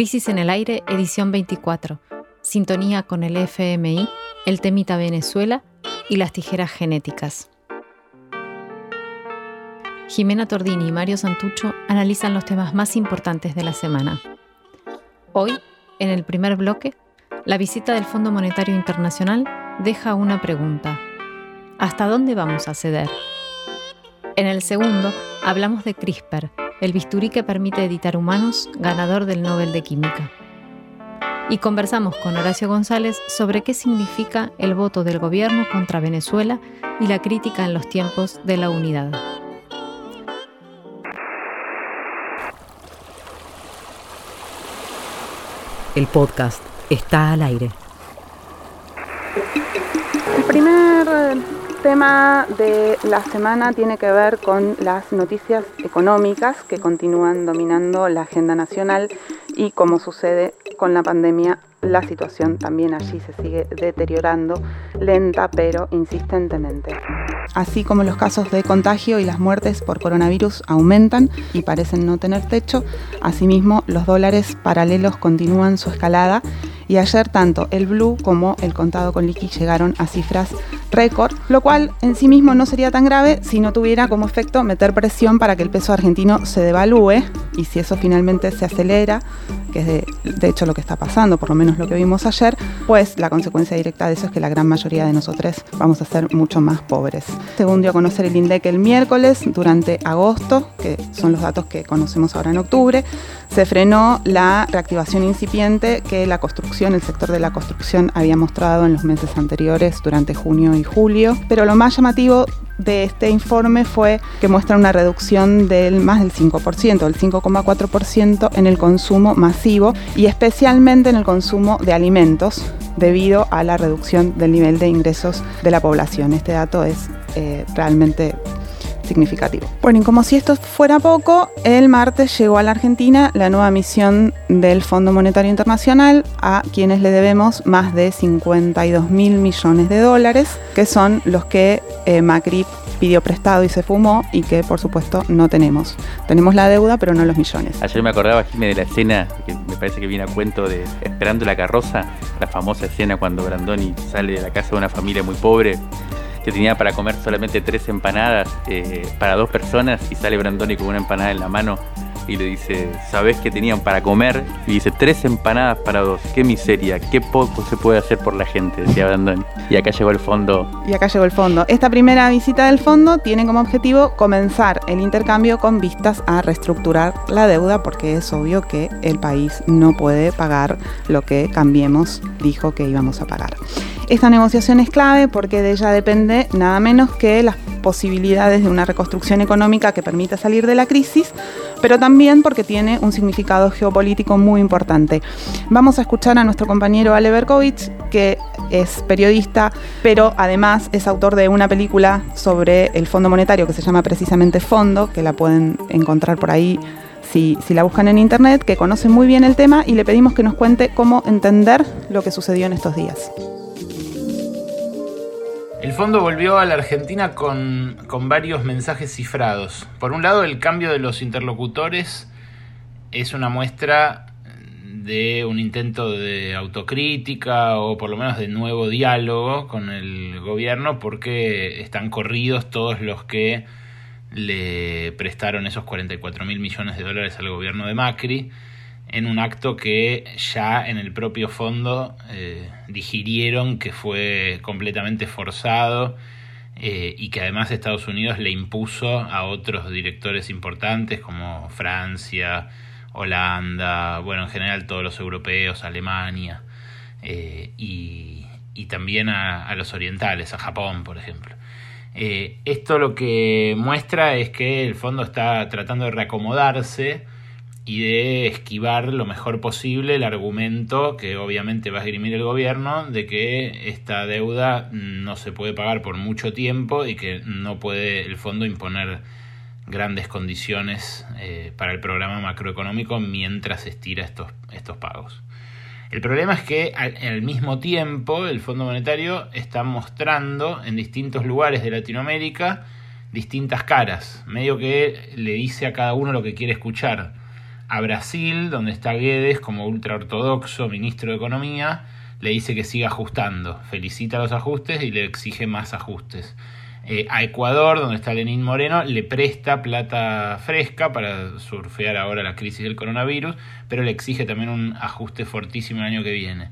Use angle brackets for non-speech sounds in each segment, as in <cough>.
Crisis en el Aire, edición 24. Sintonía con el FMI, el temita Venezuela y las tijeras genéticas. Jimena Tordini y Mario Santucho analizan los temas más importantes de la semana. Hoy, en el primer bloque, la visita del Fondo Monetario Internacional deja una pregunta. ¿Hasta dónde vamos a ceder? En el segundo, hablamos de CRISPR, el bisturí que permite editar humanos, ganador del Nobel de Química. Y conversamos con Horacio González sobre qué significa el voto del gobierno contra Venezuela y la crítica en los tiempos de la unidad. El podcast está al aire. El primer tema de la semana tiene que ver con las noticias económicas que continúan dominando la agenda nacional y como sucede con la pandemia, la situación también allí se sigue deteriorando lenta pero insistentemente. Así como los casos de contagio y las muertes por coronavirus aumentan y parecen no tener techo, asimismo los dólares paralelos continúan su escalada y ayer tanto el blue como el contado con liqui llegaron a cifras récord, lo cual en sí mismo no sería tan grave si no tuviera como efecto meter presión para que el peso argentino se devalúe y si eso finalmente se acelera, que es de, de hecho lo que está pasando, por lo menos lo que vimos ayer, pues la consecuencia directa de eso es que la gran mayoría de nosotros vamos a ser mucho más pobres. Según dio a conocer el INDEC el miércoles, durante agosto, que son los datos que conocemos ahora en octubre, se frenó la reactivación incipiente que la construcción, el sector de la construcción había mostrado en los meses anteriores durante junio y julio. Pero lo más llamativo de este informe fue que muestra una reducción del más del 5%, del 5,4% en el consumo masivo y especialmente en el consumo de alimentos debido a la reducción del nivel de ingresos de la población. Este dato es eh, realmente significativo. Bueno, y como si esto fuera poco, el martes llegó a la Argentina la nueva misión del Fondo Monetario Internacional a quienes le debemos más de 52 mil millones de dólares, que son los que eh, Macri pidió prestado y se fumó y que por supuesto no tenemos. Tenemos la deuda pero no los millones. Ayer me acordaba, Jimé, de la escena que me parece que viene a cuento de Esperando la carroza, la famosa escena cuando Brandoni sale de la casa de una familia muy pobre que tenía para comer solamente tres empanadas eh, para dos personas y sale Brandoni con una empanada en la mano y le dice, ¿sabés qué tenían para comer? Y dice, tres empanadas para dos. Qué miseria, qué poco se puede hacer por la gente, decía Brandoni. Y acá llegó el fondo. Y acá llegó el fondo. Esta primera visita del fondo tiene como objetivo comenzar el intercambio con vistas a reestructurar la deuda, porque es obvio que el país no puede pagar lo que Cambiemos dijo que íbamos a pagar. Esta negociación es clave porque de ella depende nada menos que las posibilidades de una reconstrucción económica que permita salir de la crisis, pero también porque tiene un significado geopolítico muy importante. Vamos a escuchar a nuestro compañero Ale Berkovich, que es periodista, pero además es autor de una película sobre el Fondo Monetario que se llama precisamente Fondo, que la pueden encontrar por ahí si, si, la buscan en internet, que conoce muy bien el tema y le pedimos que nos cuente cómo entender lo que sucedió en estos días. El fondo volvió a la Argentina con, con, varios mensajes cifrados. Por un lado, el cambio de los interlocutores es una muestra de un intento de autocrítica o por lo menos de nuevo diálogo con el gobierno porque están corridos todos los que le prestaron esos 44 mil millones de dólares al gobierno de Macri en un acto que ya en el propio fondo eh, digirieron que fue completamente forzado eh, y que además Estados Unidos le impuso a otros directores importantes como Francia, Holanda, bueno, en general todos los europeos, Alemania eh, y, también a, a, los orientales, a Japón, por ejemplo. esto lo que muestra es que el fondo está tratando de reacomodarse y de esquivar lo mejor posible el argumento que obviamente va a esgrimir el gobierno de que esta deuda no se puede pagar por mucho tiempo y que no puede el fondo imponer grandes condiciones eh, para el programa macroeconómico mientras estira estos, estos pagos. El problema es que al, al mismo tiempo el Fondo Monetario está mostrando en distintos lugares de Latinoamérica distintas caras, medio que le dice a cada uno lo que quiere escuchar A Brasil, donde está Guedes como ultraortodoxo ministro de Economía, le dice que siga ajustando, felicita los ajustes y le exige más ajustes. Eh, a Ecuador, donde está Lenín Moreno, le presta plata fresca para surfear ahora la crisis del coronavirus, pero le exige también un ajuste fortísimo el año que viene.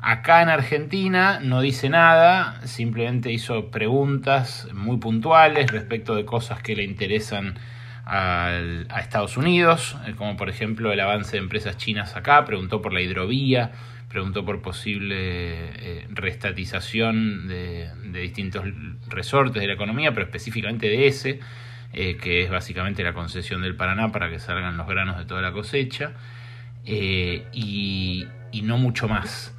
Acá en Argentina no dice nada, simplemente hizo preguntas muy puntuales respecto de cosas que le interesan a Estados Unidos, eh, como por ejemplo el avance de empresas chinas acá, preguntó por la hidrovía, preguntó por posible eh, restatización de, distintos resortes de la economía, pero específicamente de ese, eh, que es básicamente la concesión del Paraná para que salgan los granos de toda la cosecha, y no mucho más.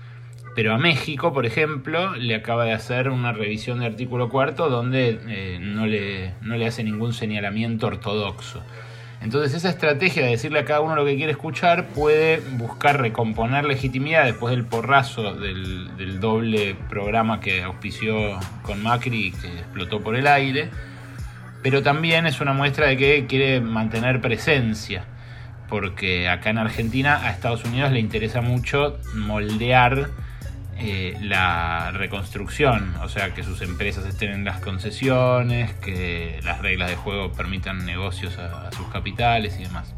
Pero a México, por ejemplo, le acaba de hacer una revisión de artículo cuarto donde eh, no, le, no le hace ningún señalamiento ortodoxo. Entonces esa estrategia de decirle a cada uno lo que quiere escuchar puede buscar recomponer legitimidad después del porrazo del, del doble programa que auspició con Macri y que explotó por el aire, pero también es una muestra de que quiere mantener presencia, porque acá en Argentina a Estados Unidos le interesa mucho moldear eh, la reconstrucción, o sea, que sus empresas estén en las concesiones, que las reglas de juego permitan negocios a, sus capitales y demás.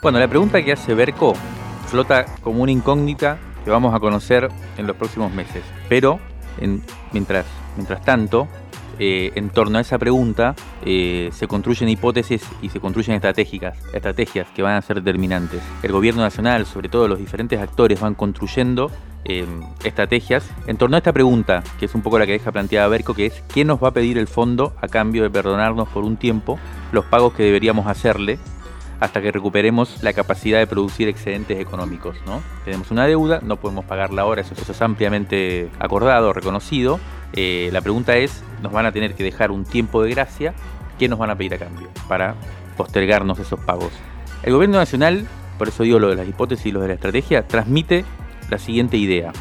Bueno, la pregunta que hace Berco flota como una incógnita que vamos a conocer en los próximos meses, pero mientras, mientras tanto, eh, en torno a esa pregunta eh, se construyen hipótesis y se construyen estratégicas, estrategias que van a ser determinantes. El gobierno nacional, sobre todo los diferentes actores, van construyendo Em, estrategias en torno a esta pregunta, que es un poco la que deja planteada Berco, que es ¿qué nos va a pedir el fondo a cambio de perdonarnos por un tiempo los pagos que deberíamos hacerle hasta que recuperemos la capacidad de producir excedentes económicos? ¿no? Tenemos una deuda, no podemos pagarla ahora, eso, es ampliamente acordado, reconocido. Eh, la pregunta es, ¿nos van a tener que dejar un tiempo de gracia? ¿Qué nos van a pedir a cambio para postergarnos esos pagos? El gobierno nacional, por eso digo lo de las hipótesis y lo de la estrategia, transmite la siguiente idea,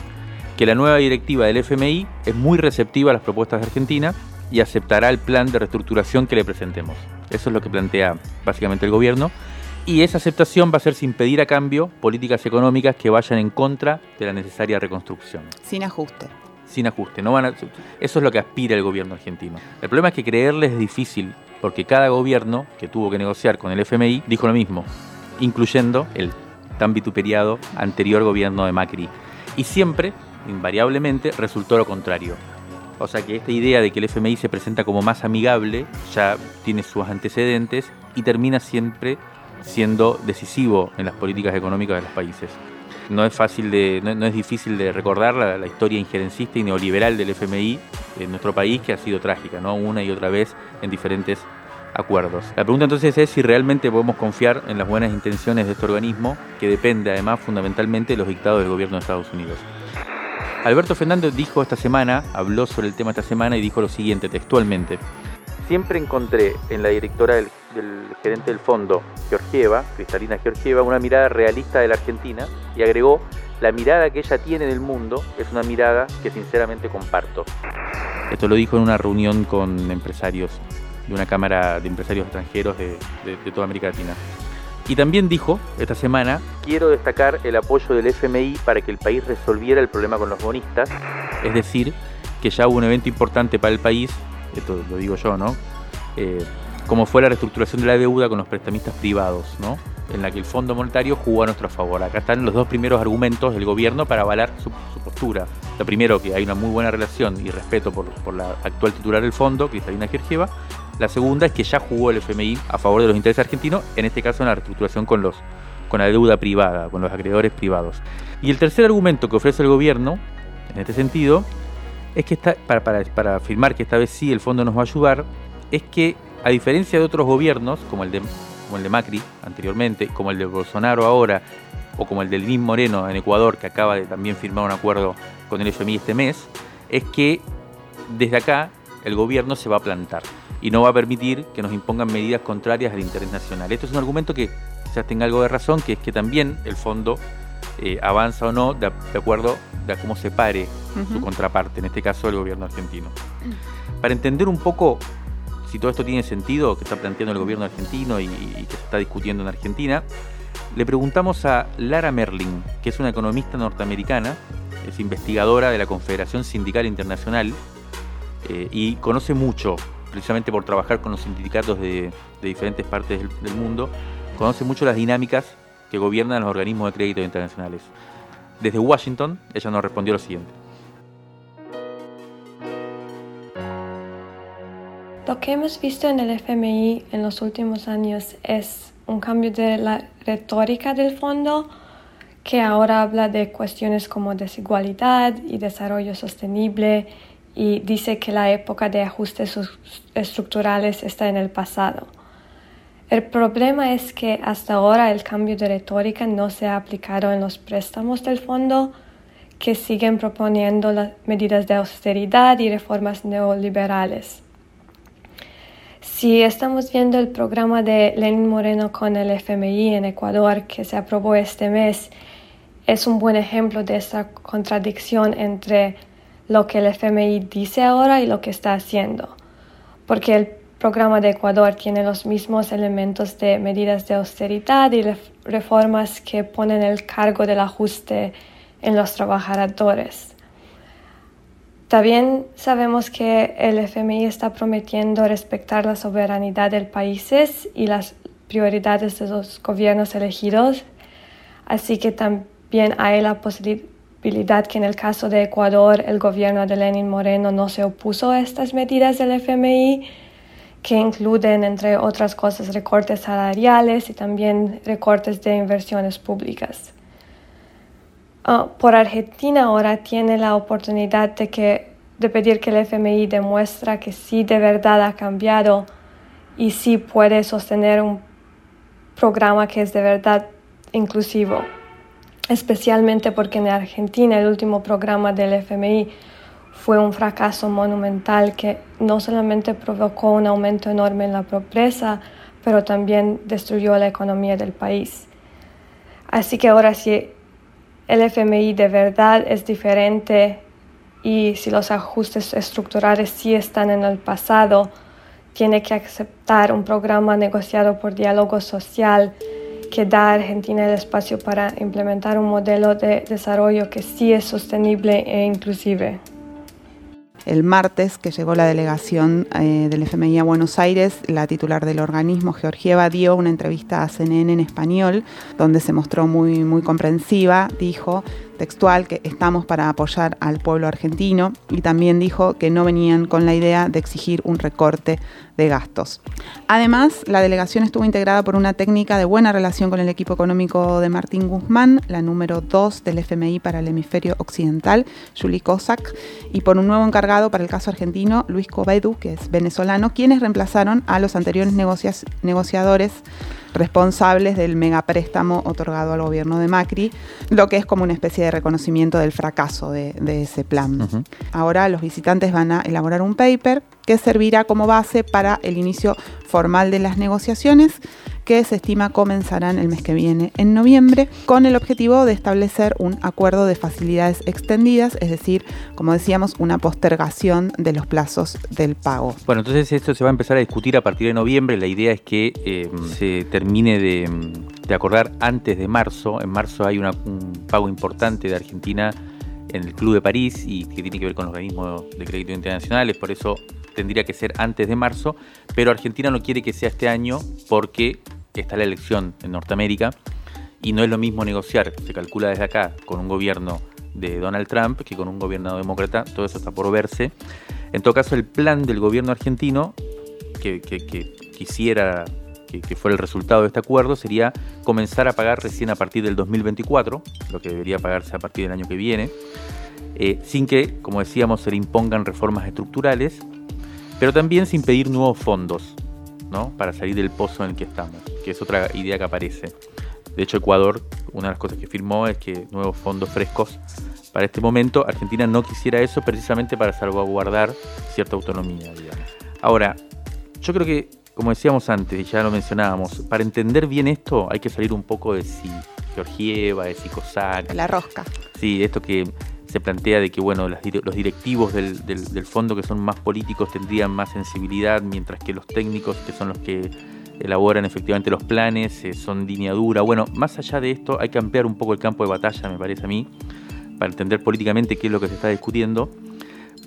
que la nueva directiva del FMI es muy receptiva a las propuestas de Argentina y aceptará el plan de reestructuración que le presentemos. Eso es lo que plantea básicamente el gobierno. Y esa aceptación va a ser sin pedir a cambio políticas económicas que vayan en contra de la necesaria reconstrucción. Sin ajuste. Sin ajuste. No van a, eso es lo que aspira el gobierno argentino. El problema es que creerles es difícil porque cada gobierno que tuvo que negociar con el FMI dijo lo mismo, incluyendo el tan vituperiado anterior gobierno de Macri. Y siempre, invariablemente, resultó lo contrario. O sea que esta idea de que el FMI se presenta como más amigable ya tiene sus antecedentes y termina siempre siendo decisivo en las políticas económicas de los países. No es fácil de, no, es difícil de recordar la, la, historia injerencista y neoliberal del FMI en nuestro país que ha sido trágica, ¿no? Una y otra vez en diferentes acuerdos. La pregunta entonces es si realmente podemos confiar en las buenas intenciones de este organismo, que depende además fundamentalmente de los dictados del gobierno de Estados Unidos. Alberto Fernández dijo esta semana, habló sobre el tema esta semana y dijo lo siguiente textualmente. Siempre encontré en la directora del, gerente del fondo, Georgieva, Cristalina Georgieva, una mirada realista de la Argentina y agregó, la mirada que ella tiene del mundo es una mirada que sinceramente comparto. Esto lo dijo en una reunión con empresarios de una Cámara de Empresarios Extranjeros de, toda América Latina. Y también dijo esta semana, quiero destacar el apoyo del FMI para que el país resolviera el problema con los bonistas, es decir, que ya hubo un evento importante para el país, esto lo digo yo, ¿no? Eh, como fue la reestructuración de la deuda con los prestamistas privados, ¿no? en la que el Fondo Monetario jugó a nuestro favor. Acá están los dos primeros argumentos del gobierno para avalar su, postura. Lo primero, que hay una muy buena relación y respeto por, por la actual titular del fondo, Cristalina Georgieva, la segunda es que ya jugó el FMI a favor de los intereses argentinos, en este caso en la reestructuración con, los, con la deuda privada, con los acreedores privados. Y el tercer argumento que ofrece el gobierno, en este sentido, es que está, para, para, afirmar que esta vez sí el fondo nos va a ayudar, es que a diferencia de otros gobiernos, como el de, como el de Macri anteriormente, como el de Bolsonaro ahora, o como el del Lin Moreno en Ecuador, que acaba de también firmar un acuerdo con el FMI este mes, es que desde acá el gobierno se va a plantar y no va a permitir que nos impongan medidas contrarias al interés nacional. Esto es un argumento que quizás tenga algo de razón, que es que también el fondo eh, avanza o no de, acuerdo a cómo se pare su contraparte, en este caso el gobierno argentino. Para entender un poco si todo esto tiene sentido que está planteando el gobierno argentino y, que se está discutiendo en Argentina, le preguntamos a Lara Merlin, que es una economista norteamericana, es investigadora de la Confederación Sindical Internacional eh, y conoce mucho, precisamente por trabajar con los sindicatos de, diferentes partes del, del mundo, conoce mucho las dinámicas que gobiernan los organismos de crédito internacionales. Desde Washington, ella nos respondió lo siguiente. Lo que hemos visto en el FMI en los últimos años es un cambio de la retórica del fondo que ahora habla de cuestiones como desigualdad y desarrollo sostenible y dice que la época de ajustes estructurales está en el pasado. El problema es que hasta ahora el cambio de retórica no se ha aplicado en los préstamos del fondo que siguen proponiendo las medidas de austeridad y reformas neoliberales. Si estamos viendo el programa de Lenin Moreno con el FMI en Ecuador que se aprobó este mes, es un buen ejemplo de esta contradicción entre lo que el FMI dice ahora y lo que está haciendo. Porque el programa de Ecuador tiene los mismos elementos de medidas de austeridad y reformas que ponen el cargo del ajuste en los trabajadores. También sabemos que el FMI está prometiendo respetar la soberanidad del país y las prioridades de los gobiernos elegidos, así que también hay la posibilidad que en el caso de Ecuador el gobierno de Lenin Moreno no se opuso a estas medidas del FMI, que incluyen, entre otras cosas, recortes salariales y también recortes de inversiones públicas. Ah, por Argentina ahora tiene la oportunidad de, que, de pedir que el FMI demuestre que sí de verdad ha cambiado y sí puede sostener un programa que es de verdad inclusivo, especialmente porque en Argentina el último programa del FMI fue un fracaso monumental que no solamente provocó un aumento enorme en la pobreza, pero también destruyó la economía del país. Así que ahora sí el FMI de verdad es diferente y si los ajustes estructurales sí están en el pasado, tiene que aceptar un programa negociado por diálogo social que da Argentina el espacio para implementar un modelo de desarrollo que sí es sostenible e inclusive. El martes que llegó la delegación eh, del FMI a Buenos Aires, la titular del organismo, Georgieva, dio una entrevista a CNN en español, donde se mostró muy, muy comprensiva, dijo textual que estamos para apoyar al pueblo argentino y también dijo que no venían con la idea de exigir un recorte de gastos. Además, la delegación estuvo integrada por una técnica de buena relación con el equipo económico de Martín Guzmán, la número 2 del FMI para el hemisferio occidental, Julie Kozak, y por un nuevo encargado para el caso argentino, Luis Cobedu, que es venezolano, quienes reemplazaron a los anteriores negociadores responsables del megapréstamo otorgado al gobierno de Macri, lo que es como una especie de reconocimiento del fracaso de, ese plan. Ahora los visitantes van a elaborar un paper que servirá como base para el inicio formal de las negociaciones que se estima comenzarán el mes que viene, en noviembre, con el objetivo de establecer un acuerdo de facilidades extendidas, es decir, como decíamos, una postergación de los plazos del pago. Bueno, entonces esto se va a empezar a discutir a partir de noviembre. La idea es que eh, se termine de, acordar antes de marzo. En marzo hay un pago importante de Argentina en el Club de París y que tiene que ver con los organismos de crédito internacionales, por eso tendría que ser antes de marzo, pero Argentina no quiere que sea este año porque está la elección en Norteamérica y no es lo mismo negociar, se calcula desde acá, con un gobierno de Donald Trump que con un gobierno demócrata, todo eso está por verse. En todo caso, el plan del gobierno argentino, que, quisiera que, fuera el resultado de este acuerdo, sería comenzar a pagar recién a partir del 2024, lo que debería pagarse a partir del año que viene, eh, sin que, como decíamos, se le impongan reformas estructurales, pero también sin pedir nuevos fondos, ¿no? Para salir del pozo en el que estamos, que es otra idea que aparece. De hecho, Ecuador, una de las cosas que firmó es que nuevos fondos frescos para este momento, Argentina no quisiera eso precisamente para salvaguardar cierta autonomía, digamos. Ahora, yo creo que, como decíamos antes, y ya lo mencionábamos, para entender bien esto hay que salir un poco de si Georgieva, de si COSAC. La rosca. Sí, esto que se plantea de que bueno, los directivos del, fondo que son más políticos tendrían más sensibilidad, mientras que los técnicos, que son los que elaboran efectivamente los planes, eh, son línea dura. Bueno, más allá de esto, hay que ampliar un poco el campo de batalla, me parece a mí, para entender políticamente qué es lo que se está discutiendo,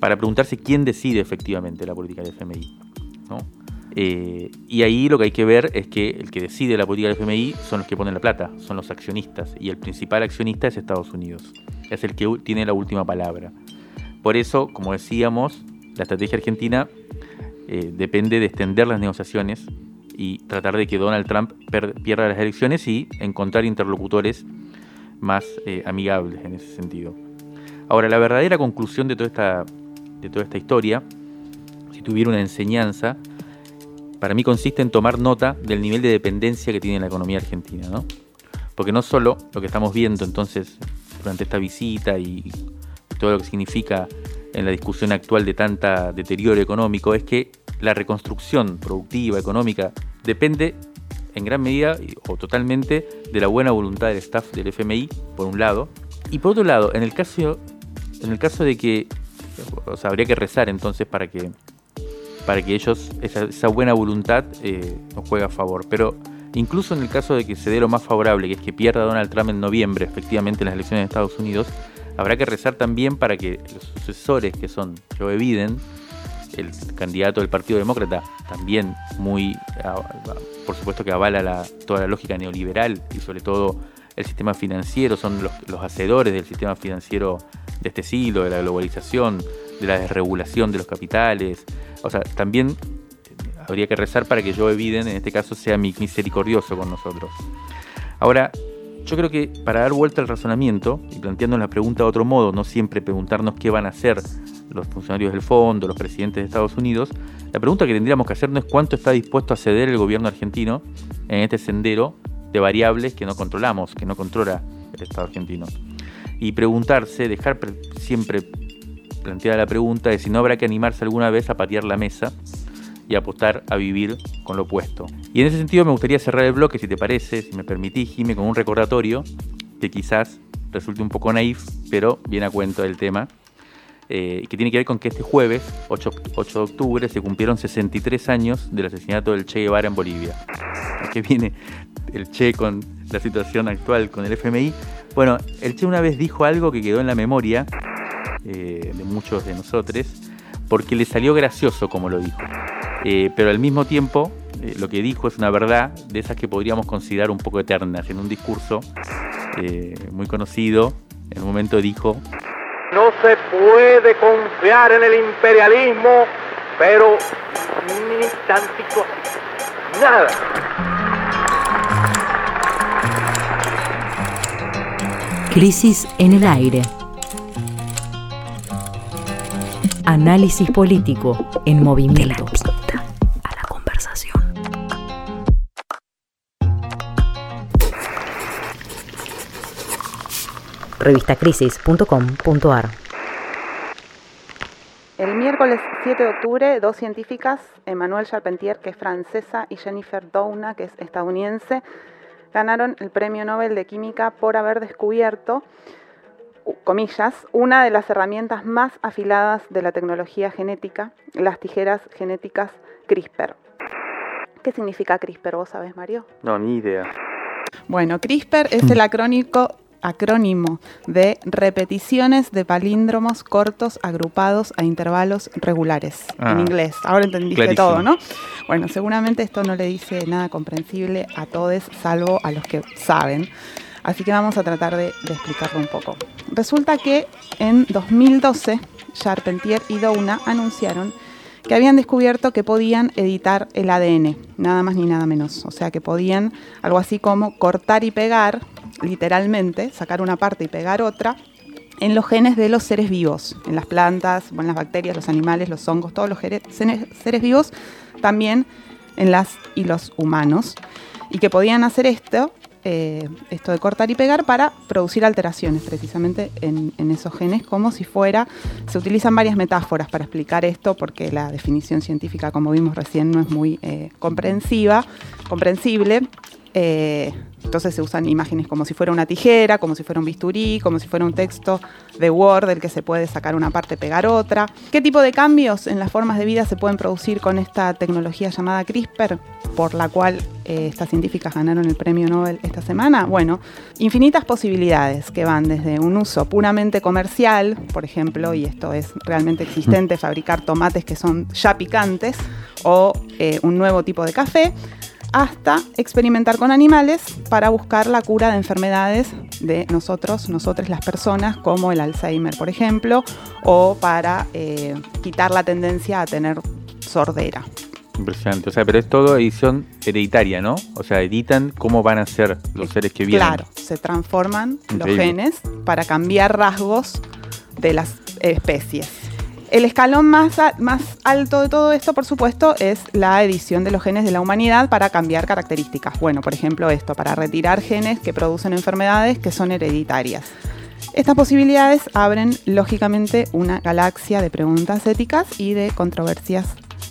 para preguntarse quién decide efectivamente la política del FMI. Eh, y ahí lo que hay que ver es que el que decide la política del FMI son los que ponen la plata, son los accionistas, y el principal accionista es Estados Unidos, es el que tiene la última palabra. Por eso, como decíamos, la estrategia argentina eh, depende de extender las negociaciones y tratar de que Donald Trump pierda las elecciones y encontrar interlocutores más eh, amigables en ese sentido. Ahora, la verdadera conclusión de toda esta, de toda esta historia, si tuviera una enseñanza, para mí consiste en tomar nota del nivel de dependencia que tiene la economía argentina, ¿no? Porque no solo lo que estamos viendo entonces durante esta visita y todo lo que significa en la discusión actual de tanta deterioro económico es que la reconstrucción productiva, económica, depende en gran medida o totalmente de la buena voluntad del staff del FMI, por un lado, y por otro lado, en el caso, en el caso de que, o sea, habría que rezar entonces para que, para que ellos, esa, buena voluntad eh, nos juegue a favor, pero incluso en el caso de que se dé lo más favorable, que es que pierda Donald Trump en noviembre, efectivamente, en las elecciones de Estados Unidos, habrá que rezar también para que los sucesores que son Joe Biden, el candidato del Partido Demócrata, también muy, por supuesto que avala toda la lógica neoliberal y sobre todo el sistema financiero, son los, hacedores del sistema financiero de este siglo, de la globalización, de la desregulación de los capitales. O sea, también habría que rezar para que Joe Biden, en este caso, sea misericordioso con nosotros. Ahora, yo creo que para dar vuelta al razonamiento y planteando la pregunta de otro modo, no siempre preguntarnos qué van a hacer los funcionarios del fondo, los presidentes de Estados Unidos, la pregunta que tendríamos que hacernos es cuánto está dispuesto a ceder el gobierno argentino en este sendero de variables que no controlamos, que no controla el Estado argentino. Y preguntarse, dejar siempre planteada la pregunta de si no habrá que animarse alguna vez a patear la mesa y apostar a vivir con lo opuesto. Y en ese sentido me gustaría cerrar el bloque, si te parece, si me permitís, Jimmy, con un recordatorio que quizás resulte un poco naif, pero viene a cuento del tema, eh, que tiene que ver con que este jueves, 8, de octubre, se cumplieron 63 años del asesinato del Che Guevara en Bolivia. <laughs> Que viene el Che con la situación actual con el FMI. Bueno, el Che una vez dijo algo que quedó en la memoria eh, de muchos de nosotros, porque le salió gracioso como lo dijo. Eh, pero al mismo tiempo eh, lo que dijo es una verdad de esas que podríamos considerar un poco eternas. En un discurso eh, muy conocido, en un momento dijo... No se puede confiar en el imperialismo, pero ni tantito Nada. Crisis en el aire. Análisis político en movimiento. revistacrisis.com.ar. El miércoles 7 de octubre, dos científicas, Emmanuelle Charpentier, que es francesa, y Jennifer Doudna, que es estadounidense, ganaron el Premio Nobel de Química por haber descubierto, comillas, una de las herramientas más afiladas de la tecnología genética, las tijeras genéticas CRISPR. ¿Qué significa CRISPR? ¿Vos sabés, Mario? No, ni idea. Bueno, CRISPR es el acrónico acrónimo de repeticiones de palíndromos cortos agrupados a intervalos regulares en ah, inglés. Ahora entendiste todo, ¿no? Bueno, seguramente esto no le dice nada comprensible a todos, salvo a los que saben. Así que vamos a tratar de, explicarlo un poco. Resulta que en 2012 Charpentier y Douna anunciaron que habían descubierto que podían editar el ADN, nada más ni nada menos. O sea, que podían algo así como cortar y pegar literalmente, sacar una parte y pegar otra, en los genes de los seres vivos, en las plantas, en las bacterias, los animales, los hongos, todos los seres vivos, también en las y los humanos, y que podían hacer esto, eh, esto de cortar y pegar para producir alteraciones precisamente en, esos genes, como si fuera, se utilizan varias metáforas para explicar esto, porque la definición científica, como vimos recién, no es muy eh, comprensiva, comprensible, eh, entonces se usan imágenes como si fuera una tijera, como si fuera un bisturí, como si fuera un texto de Word del que se puede sacar una parte y pegar otra. ¿Qué tipo de cambios en las formas de vida se pueden producir con esta tecnología llamada CRISPR, por la cual eh, estas científicas ganaron el premio Nobel esta semana? Bueno, infinitas posibilidades que van desde un uso puramente comercial, por ejemplo, y esto es realmente existente, fabricar tomates que son ya picantes, o eh, un nuevo tipo de café, hasta experimentar con animales para buscar la cura de enfermedades de nosotros, nosotros las personas, como el Alzheimer, por ejemplo, o para eh, quitar la tendencia a tener sordera. Impresionante, o sea, pero es todo edición hereditaria, ¿no? O sea, editan cómo van a ser los seres que vienen. Claro, se transforman los genes para cambiar rasgos de las especies. El escalón más, alto de todo esto, por supuesto, es la edición de los genes de la humanidad para cambiar características. Bueno, por ejemplo, esto, para retirar genes que producen enfermedades que son hereditarias. Estas posibilidades abren, lógicamente, una galaxia de preguntas éticas y de controversias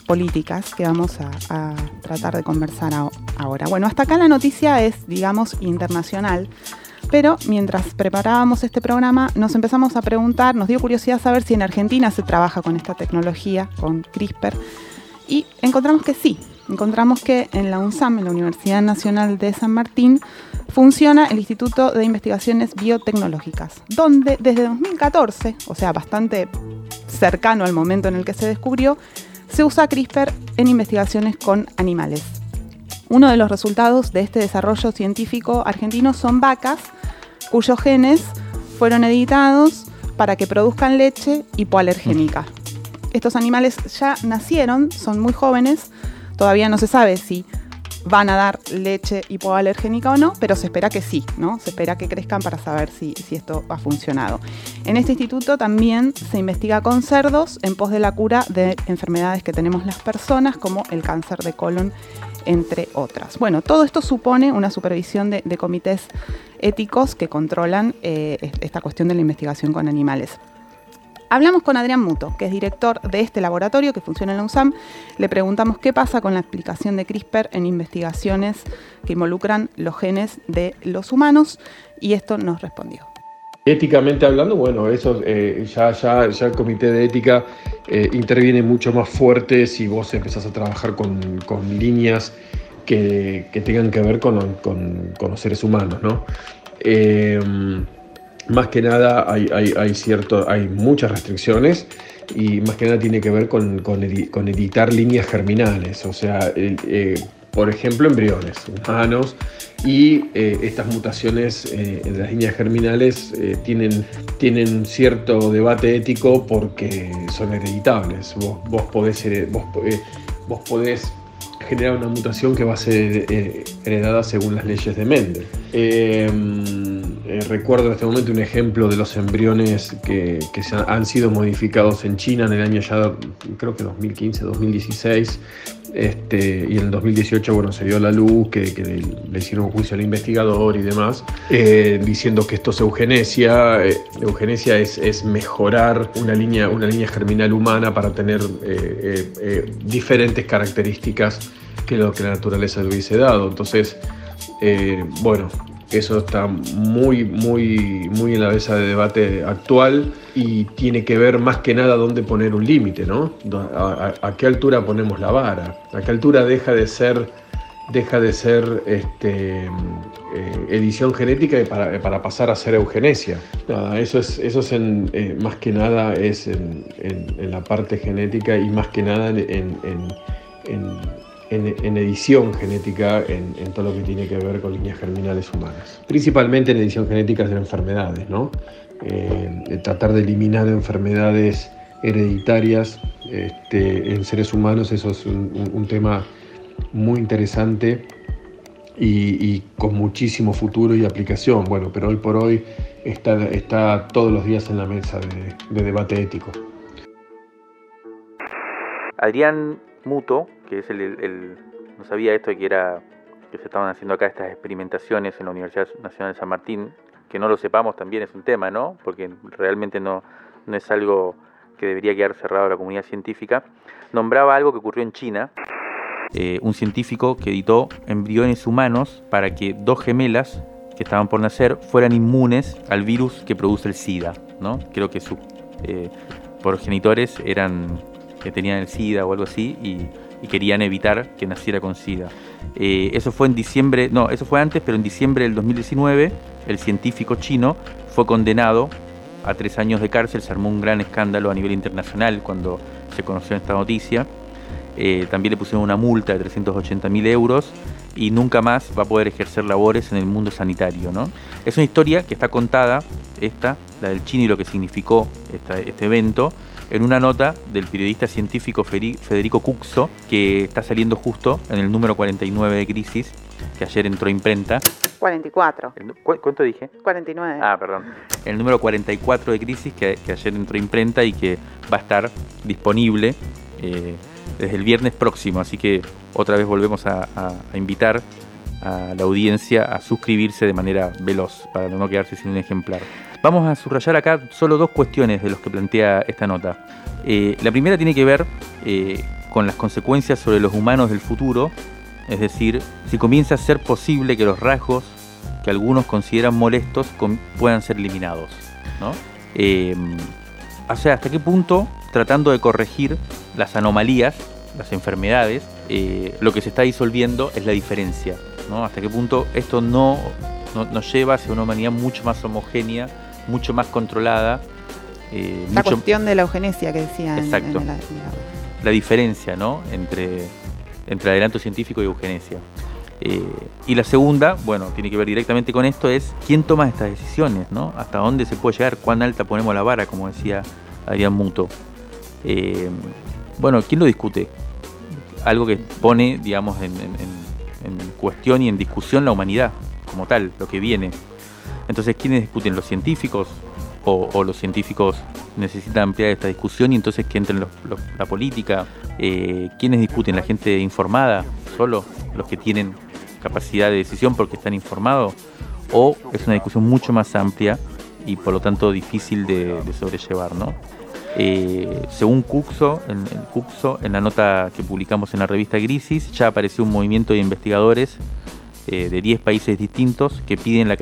políticas que vamos a, tratar de conversar ahora. Bueno, hasta acá la noticia es, digamos, internacional. Pero mientras preparábamos este programa, nos empezamos a preguntar, nos dio curiosidad saber si en Argentina se trabaja con esta tecnología, con CRISPR, y encontramos que sí. Encontramos que en la UNSAM, en la Universidad Nacional de San Martín, funciona el Instituto de Investigaciones Biotecnológicas, donde desde 2014, o sea, bastante cercano al momento en el que se descubrió, se usa CRISPR en investigaciones con animales. Uno de los resultados de este desarrollo científico argentino son vacas cuyos genes fueron editados para que produzcan leche hipoalergénica. Estos animales ya nacieron, son muy jóvenes, todavía no se sabe si van a dar leche hipoalergénica o no, pero se espera que sí, ¿no? Se espera que crezcan para saber si, si, esto ha funcionado. En este instituto también se investiga con cerdos en pos de la cura de enfermedades que tenemos las personas, como el cáncer de colon entre otras. Bueno, todo esto supone una supervisión de, comités éticos que controlan eh, esta cuestión de la investigación con animales. Hablamos con Adrián Muto, que es director de este laboratorio que funciona en la UNSAM. Le preguntamos qué pasa con la aplicación de CRISPR en investigaciones que involucran los genes de los humanos y esto nos respondió. Éticamente hablando, bueno, eso eh, ya, ya, ya el comité de ética eh, interviene mucho más fuerte si vos empezás a trabajar con, líneas que, tengan que ver con, los seres humanos, ¿no? Eh, más que nada hay, hay, cierto, hay muchas restricciones y más que nada tiene que ver con, editar líneas germinales, o sea, por ejemplo, embriones humanos y eh, estas mutaciones eh, en las líneas germinales eh, tienen, tienen cierto debate ético porque son hereditables. Vos, vos, podés, vos, vos podés generar una mutación que va a ser heredada según las leyes de Mendel. Recuerdo en este momento un ejemplo de los embriones que, que se han, sido modificados en China en el año ya, creo que 2015, 2016 este, y en el 2018 bueno, se dio la luz, que, le hicieron un juicio al investigador y demás, eh, diciendo que esto es eugenesia. Eh, eugenesia es, es, mejorar una línea, una línea germinal humana para tener eh, diferentes características que lo que la naturaleza le hubiese dado. Entonces, bueno, eso está muy, muy, muy en la mesa de debate actual y tiene que ver más que nada dónde poner un límite, ¿no? A, qué altura ponemos la vara? ¿A qué altura deja de ser, deja de ser este, eh, edición genética para, pasar a ser eugenesia? eso es, eso es eh, más que nada es en, la parte genética y más que nada en en, edición genética en, todo lo que tiene que ver con líneas germinales humanas. Principalmente en edición genética de enfermedades, ¿no? Eh, tratar de eliminar enfermedades hereditarias este, en seres humanos, eso es un, tema muy interesante y, con muchísimo futuro y aplicación. Bueno, pero hoy por hoy está, está todos los días en la mesa de, de debate ético. Adrián Muto que es el, no sabía esto que era que se estaban haciendo acá estas experimentaciones en la Universidad Nacional de San Martín, que no lo sepamos también es un tema, ¿no? Porque realmente no, no es algo que debería quedar cerrado a la comunidad científica. Nombraba algo que ocurrió en China, eh, un científico que editó embriones humanos para que dos gemelas que estaban por nacer fueran inmunes al virus que produce el SIDA. ¿no? Creo que sus eh, progenitores eran que tenían el SIDA o algo así y, querían evitar que naciera con SIDA. Eh, eso fue en diciembre, no, eso fue antes, pero en diciembre del 2019 el científico chino fue condenado a tres años de cárcel, se armó un gran escándalo a nivel internacional cuando se conoció esta noticia. Eh, también le pusieron una multa de 380 mil euros y nunca más va a poder ejercer labores en el mundo sanitario. ¿no? Es una historia que está contada, esta, la del chino y lo que significó este evento, en una nota del periodista científico Federico Cuxo, que está saliendo justo en el número 49 de Crisis, que ayer entró a imprenta. 44. ¿Cuánto dije? 49. Ah, perdón. El número 44 de Crisis, que, ayer entró a imprenta y que va a estar disponible eh, desde el viernes próximo. Así que otra vez volvemos a invitar a la audiencia a suscribirse de manera veloz para no quedarse sin un ejemplar. Vamos a subrayar acá solo dos cuestiones de los que plantea esta nota. Eh, la primera tiene que ver eh, con las consecuencias sobre los humanos del futuro, es decir, si comienza a ser posible que los rasgos que algunos consideran molestos puedan ser eliminados. ¿no? Eh, o sea, hasta qué punto, tratando de corregir las anomalías, las enfermedades, lo que se está disolviendo es la diferencia. ¿no? Hasta qué punto esto no, nos lleva hacia una humanidad mucho más homogénea mucho más controlada. Eh, la cuestión de la eugenesia que decía. Exacto. la, diferencia ¿no? entre, entre adelanto científico y eugenesia. Eh, y la segunda, bueno, tiene que ver directamente con esto, es quién toma estas decisiones, ¿no? Hasta dónde se puede llegar, cuán alta ponemos la vara, como decía Adrián Muto. Eh, bueno, ¿quién lo discute? Algo que pone, digamos, en, en cuestión y en discusión la humanidad como tal, lo que viene. Entonces, ¿quiénes discuten? ¿Los científicos? O, los científicos necesitan ampliar esta discusión y entonces que entren la política? Eh, ¿Quiénes discuten? ¿La gente informada? ¿Solo los que tienen capacidad de decisión porque están informados? ¿O es una discusión mucho más amplia y por lo tanto difícil de, sobrellevar? ¿no? Eh, según Cuxo en, en, en la nota que publicamos en la revista Grisis, ya apareció un movimiento de investigadores eh, de 10 países distintos que piden la,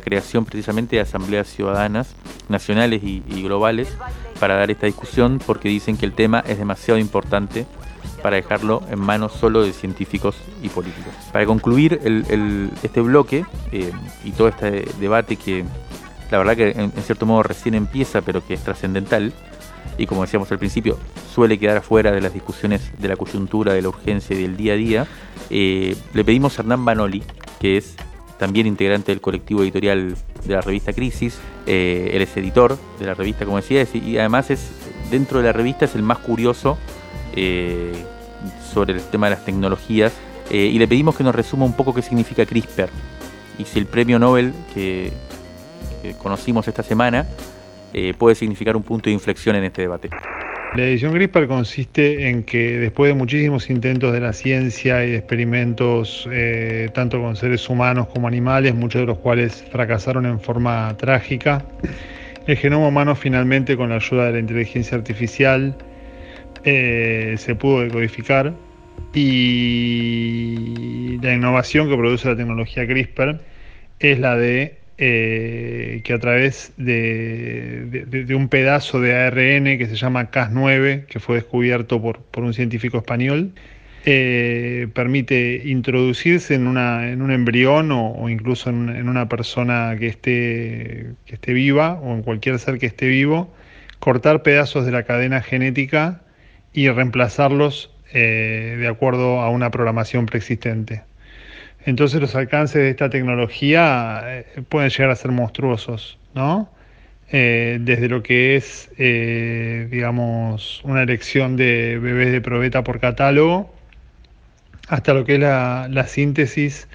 creación precisamente de asambleas ciudadanas nacionales y, globales para dar esta discusión porque dicen que el tema es demasiado importante para dejarlo en manos solo de científicos y políticos. Para concluir este bloque eh, y todo este debate que la verdad que en, cierto modo recién empieza pero que es trascendental y como decíamos al principio suele quedar afuera de las discusiones de la coyuntura, de la urgencia y del día a día, eh, le pedimos a Hernán Banoli, que es también integrante del colectivo editorial de la revista Crisis, eh, él es editor de la revista, como decía, y además es dentro de la revista es el más curioso eh, sobre el tema de las tecnologías, y le pedimos que nos resuma un poco qué significa CRISPR, y si el premio Nobel que, conocimos esta semana puede significar un punto de inflexión en este debate. La edición CRISPR consiste en que después de muchísimos intentos de la ciencia y de experimentos eh, tanto con seres humanos como animales, muchos de los cuales fracasaron en forma trágica, el genoma humano finalmente con la ayuda de la inteligencia artificial eh, se pudo decodificar y la innovación que produce la tecnología CRISPR es la de eh, que a través de, un pedazo de ARN que se llama Cas9, que fue descubierto por, un científico español, eh, permite introducirse en, un embrión o, incluso en, una persona que esté, que esté viva o en cualquier ser que esté vivo, cortar pedazos de la cadena genética y reemplazarlos eh, de acuerdo a una programación preexistente. Entonces los alcances de esta tecnología eh, pueden llegar a ser monstruosos, ¿no? Eh, desde lo que es, eh, digamos, una elección de bebés de probeta por catálogo, hasta lo que es la, síntesis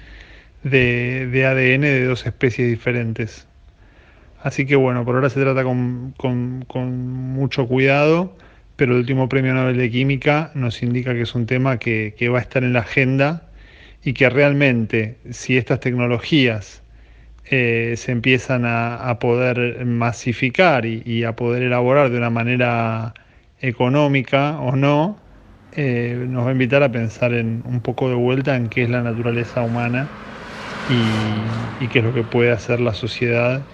de, ADN de dos especies diferentes. Así que bueno, por ahora se trata con, mucho cuidado, pero el último premio Nobel de Química nos indica que es un tema que va a estar en la agenda y que realmente si estas tecnologías eh, se empiezan a, poder masificar y, a poder elaborar de una manera económica o no, eh, nos va a invitar a pensar en un poco de vuelta en qué es la naturaleza humana y, qué es lo que puede hacer la sociedad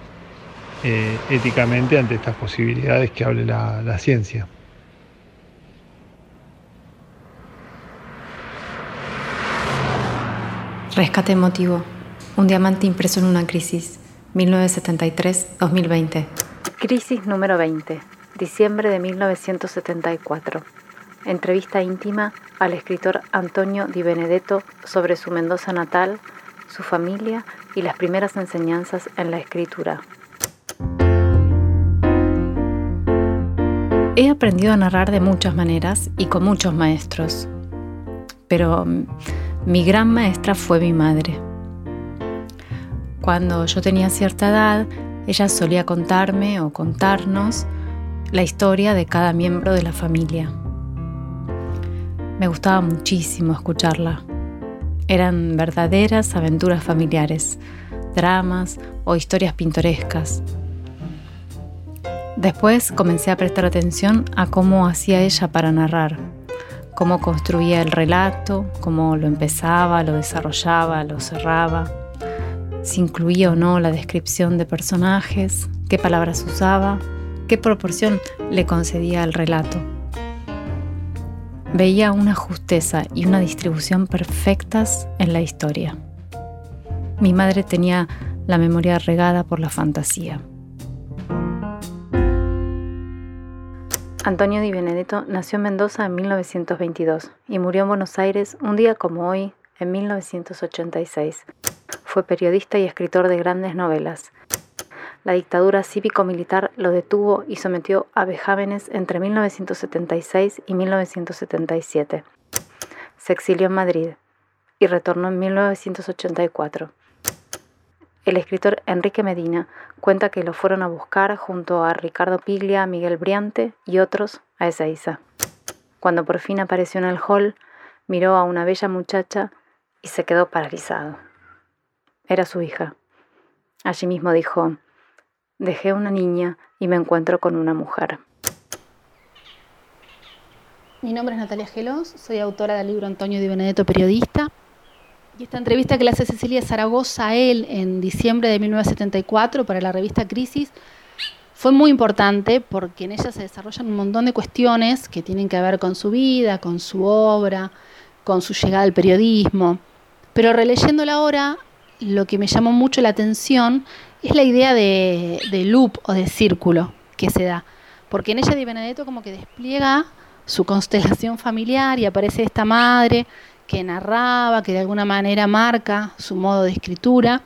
eh, éticamente ante estas posibilidades que hable la ciencia. Rescate emotivo. Un diamante impreso en una crisis. 1973-2020. Crisis número 20. Diciembre de 1974. Entrevista íntima al escritor Antonio Di Benedetto sobre su Mendoza natal, su familia y las primeras enseñanzas en la escritura. He aprendido a narrar de muchas maneras y con muchos maestros, pero mi gran maestra fue mi madre. Cuando yo tenía cierta edad, ella solía contarme o contarnos la historia de cada miembro de la familia. Me gustaba muchísimo escucharla. Eran verdaderas aventuras familiares, dramas o historias pintorescas. Después comencé a prestar atención a cómo hacía ella para narrar cómo construía el relato, cómo lo empezaba, lo desarrollaba, lo cerraba, si incluía o no la descripción de personajes, qué palabras usaba, qué proporción le concedía al relato. Veía una justeza y una distribución perfectas en la historia. Mi madre tenía la memoria regada por la fantasía. Antonio Di Benedetto nació en Mendoza en 1922 y murió en Buenos Aires un día como hoy, en 1986. Fue periodista y escritor de grandes novelas. La dictadura cívico-militar lo detuvo y sometió a vejámenes entre 1976 y 1977. Se exilió en Madrid y retornó en 1984. El escritor Enrique Medina cuenta que lo fueron a buscar junto a Ricardo Piglia, Miguel Briante y otros a Ezeiza. Cuando por fin apareció en el hall, miró a una bella muchacha y se quedó paralizado. Era su hija. Allí mismo dijo, dejé una niña y me encuentro con una mujer. Mi nombre es Natalia Gelos, soy autora del libro Antonio Di Benedetto, periodista. Y esta entrevista que le hace Cecilia Zaragoza a él en diciembre de 1974 para la revista Crisis fue muy importante porque en ella se desarrollan un montón de cuestiones que tienen que ver con su vida, con su obra, con su llegada al periodismo. Pero releyéndola ahora, lo que me llamó mucho la atención es la idea de, de loop o de círculo que se da. Porque en ella Di Benedetto como que despliega su constelación familiar y aparece esta madre que narraba, que de alguna manera marca su modo de escritura.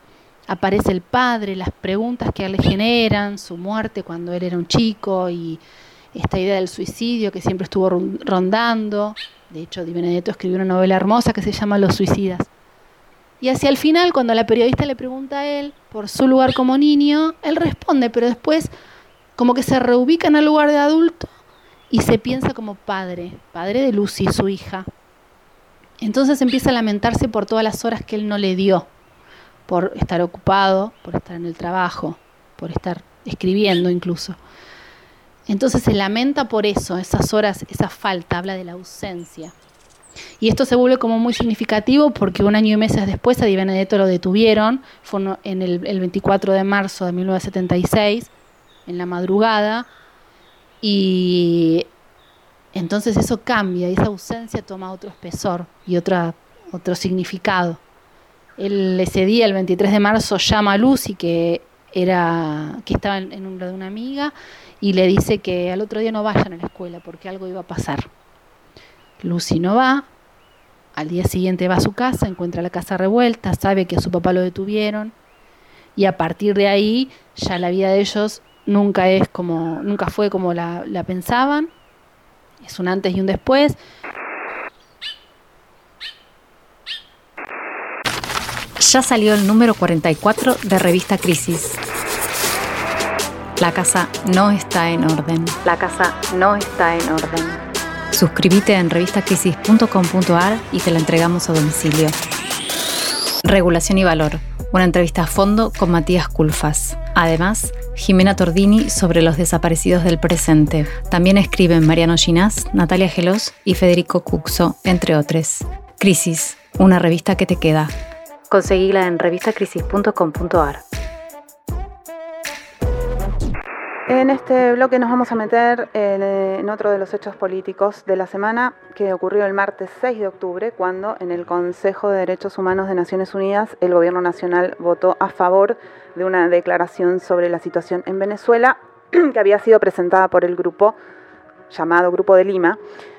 Aparece el padre, las preguntas que le generan, su muerte cuando él era un chico y esta idea del suicidio que siempre estuvo rondando. De hecho, Di Benedetto escribió una novela hermosa que se llama Los suicidas. Y hacia el final, cuando la periodista le pregunta a él por su lugar como niño, él responde, pero después como que se reubica en el lugar de adulto y se piensa como padre, padre de Lucy, su hija. Entonces empieza a lamentarse por todas las horas que él no le dio, por estar ocupado, por estar en el trabajo, por estar escribiendo incluso. Entonces se lamenta por eso, esas horas, esa falta, habla de la ausencia. Y esto se vuelve como muy significativo porque un año y meses después a Di Benedetto lo detuvieron, fue en el, el 24 de marzo de 1976, en la madrugada, y entonces eso cambia y esa ausencia toma otro espesor y otra, otro significado. Él ese día, el 23 de marzo, llama a Lucy, que, era, que estaba en, un de una amiga, y le dice que al otro día no vayan a la escuela porque algo iba a pasar. Lucy no va, al día siguiente va a su casa, encuentra la casa revuelta, sabe que a su papá lo detuvieron, y a partir de ahí ya la vida de ellos nunca es como, nunca fue como la, la pensaban es un antes y un después. Ya salió el número 44 de Revista Crisis. La casa no está en orden. La casa no está en orden. Suscríbete en revistacrisis.com.ar y te la entregamos a domicilio. Regulación y Valor, una entrevista a fondo con Matías Culfas. Además, Jimena Tordini sobre los desaparecidos del presente. También escriben Mariano Ginás, Natalia Gelos y Federico Cuxo, entre otros. Crisis, una revista que te queda. Conseguíla en revistacrisis.com.ar. En este bloque nos vamos a meter en, otro de los hechos políticos de la semana que ocurrió el martes 6 de octubre, cuando en el Consejo de Derechos Humanos de Naciones Unidas el Gobierno Nacional votó a favor de una declaración sobre la situación en Venezuela <clears throat> que había sido presentada por el grupo llamado Grupo de Lima,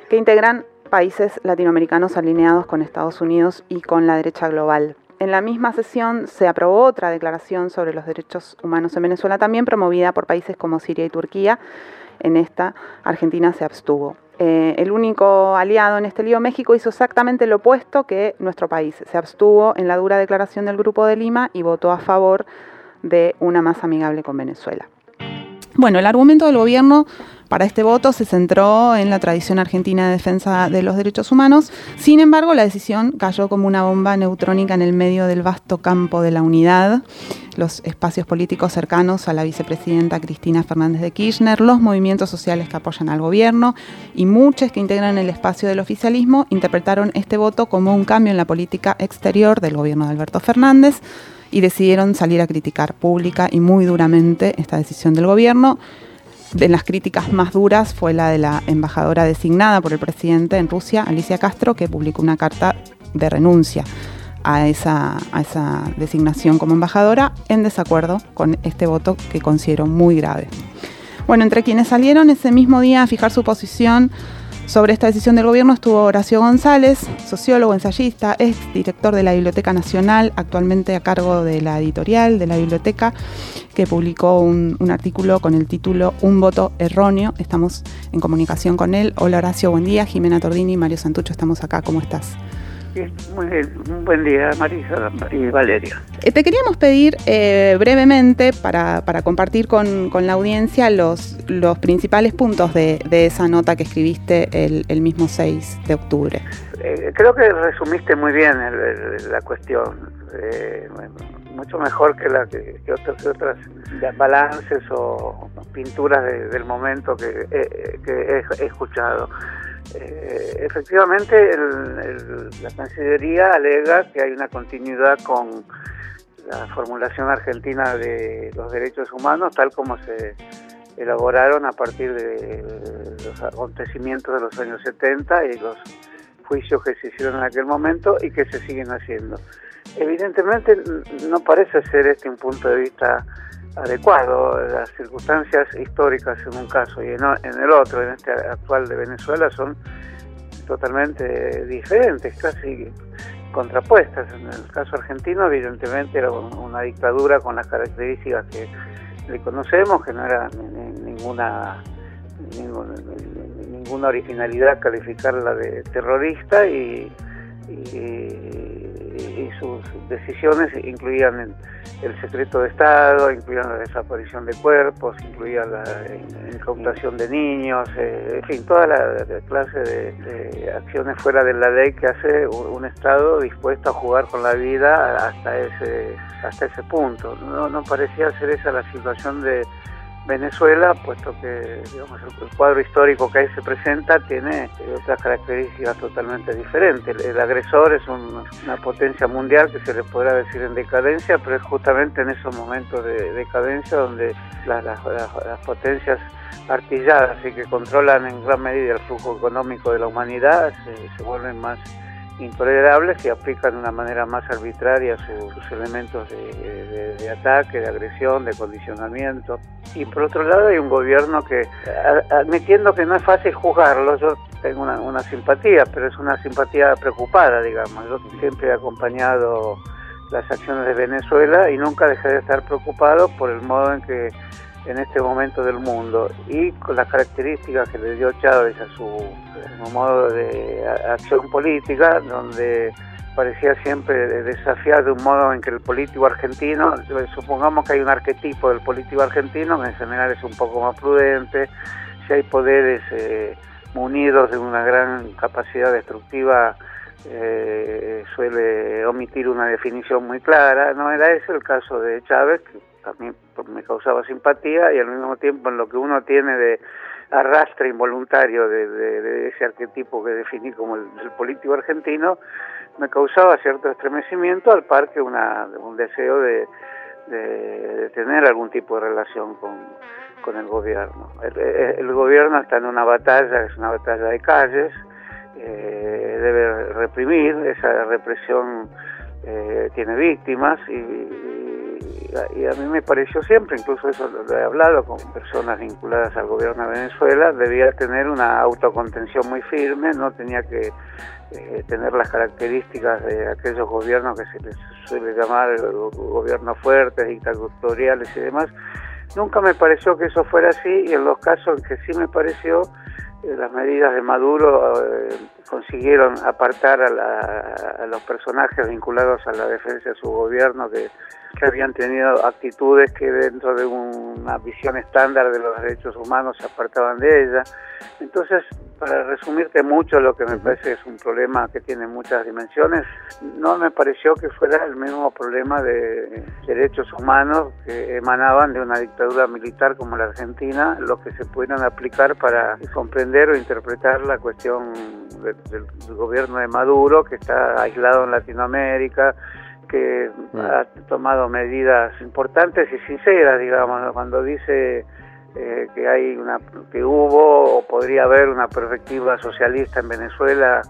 que integran países latinoamericanos alineados con Estados Unidos y con la derecha global. En la misma sesión se aprobó otra declaración sobre los derechos humanos en Venezuela, también promovida por países como Siria y Turquía. En esta, Argentina se abstuvo. Eh, el único aliado en este lío, México, hizo exactamente lo opuesto que nuestro país. Se abstuvo en la dura declaración del Grupo de Lima y votó a favor de una más amigable con Venezuela. Bueno, el argumento del gobierno para este voto se centró en la tradición argentina de defensa de los derechos humanos. Sin embargo, la decisión cayó como una bomba neutrónica en el medio del vasto campo de la unidad, los espacios políticos cercanos a la vicepresidenta Cristina Fernández de Kirchner, los movimientos sociales que apoyan al gobierno y muchos que integran el espacio del oficialismo interpretaron este voto como un cambio en la política exterior del gobierno de Alberto Fernández y decidieron salir a criticar pública y muy duramente esta decisión del gobierno de las críticas más duras fue la de la embajadora designada por el presidente en Rusia, Alicia Castro, que publicó una carta de renuncia a esa, a esa designación como embajadora en desacuerdo con este voto que considero muy grave. Bueno, entre quienes salieron ese mismo día a fijar su posición sobre esta decisión del gobierno estuvo Horacio González, sociólogo, ensayista, ex director de la Biblioteca Nacional, actualmente a cargo de la editorial de la biblioteca, que publicó un, artículo con el título Un voto erróneo. Estamos en comunicación con él. Hola Horacio, buen día. Jimena Tordini, Mario Santucho, estamos acá. ¿Cómo estás? Muy bien. Un buen día, Marisa y Valeria. Eh, te queríamos pedir eh, brevemente para, compartir con, la audiencia los, los principales puntos de, esa nota que escribiste el, mismo 6 de octubre. Eh, creo que resumiste muy bien la cuestión, mucho mejor que, la que, otras, otras balances o pinturas del momento que, he escuchado. Eh, efectivamente, la Cancillería alega que hay una continuidad con la formulación argentina de los derechos humanos, tal como se elaboraron a partir de los acontecimientos de los años 70 y los juicios que se hicieron en aquel momento y que se siguen haciendo. Evidentemente no parece ser este un punto de vista adecuado. Las circunstancias históricas en un caso y en, el otro, en este actual de Venezuela, son totalmente diferentes, casi contrapuestas. En el caso argentino, evidentemente, era una dictadura con las características que le conocemos, que no era ninguna, ninguna, originalidad calificarla de terrorista y sus decisiones incluían el secreto de Estado, incluían la desaparición de cuerpos, incluían la incautación de niños, eh, en fin, toda la, clase de, acciones fuera de la ley que hace un, Estado dispuesto a jugar con la vida hasta ese, hasta ese punto. No, no parecía ser esa la situación de Venezuela, puesto que digamos, el, cuadro histórico que ahí se presenta tiene eh, otras características totalmente diferentes. El, agresor es una potencia mundial que se le podrá decir en decadencia, pero es justamente en esos momentos de decadencia donde las, potencias artilladas y que controlan en gran medida el flujo económico de la humanidad se vuelven más intolerables que aplican de una manera más arbitraria sus, elementos de, ataque, de agresión, de condicionamiento. Y por otro lado hay un gobierno que, admitiendo que no es fácil juzgarlo, yo tengo una, simpatía, pero es una simpatía preocupada, digamos. Yo siempre he acompañado las acciones de Venezuela y nunca dejé de estar preocupado por el modo en que en este momento del mundo y con las características que le dio Chávez a su, modo de acción política, donde parecía siempre desafiar de un modo en que el político argentino, supongamos que hay un arquetipo del político argentino que en general es un poco más prudente, si hay poderes eh, munidos de una gran capacidad destructiva eh, suele omitir una definición muy clara. No era ese el caso de Chávez, a mí me causaba simpatía y al mismo tiempo en lo que uno tiene de arrastre involuntario de, ese arquetipo que definí como el, político argentino, me causaba cierto estremecimiento al par que una, un deseo de, tener algún tipo de relación con, con el gobierno. El, gobierno está en una batalla, es una batalla de calles, eh, debe reprimir, esa represión eh, tiene víctimas y, y, a mí me pareció siempre, incluso eso lo, he hablado con personas vinculadas al gobierno de Venezuela, debía tener una autocontención muy firme, no tenía que eh, tener las características de aquellos gobiernos que se les suele llamar gobiernos fuertes, dictatoriales y demás. Nunca me pareció que eso fuera así y en los casos en que sí me pareció, eh, las medidas de Maduro eh, consiguieron apartar a, los personajes vinculados a la defensa de su gobierno que, que, habían tenido actitudes que dentro de una visión estándar de los derechos humanos se apartaban de ella. Entonces, para resumirte mucho lo que me parece es un problema que tiene muchas dimensiones, no me pareció que fuera el mismo problema de derechos humanos que emanaban de una dictadura militar como la Argentina, lo que se pudieran aplicar para comprender o interpretar la cuestión del, gobierno de Maduro, que está aislado en Latinoamérica, que mm. ha tomado medidas importantes y sinceras, digamos, cuando dice eh, que hay una que hubo o podría haber una perspectiva socialista en Venezuela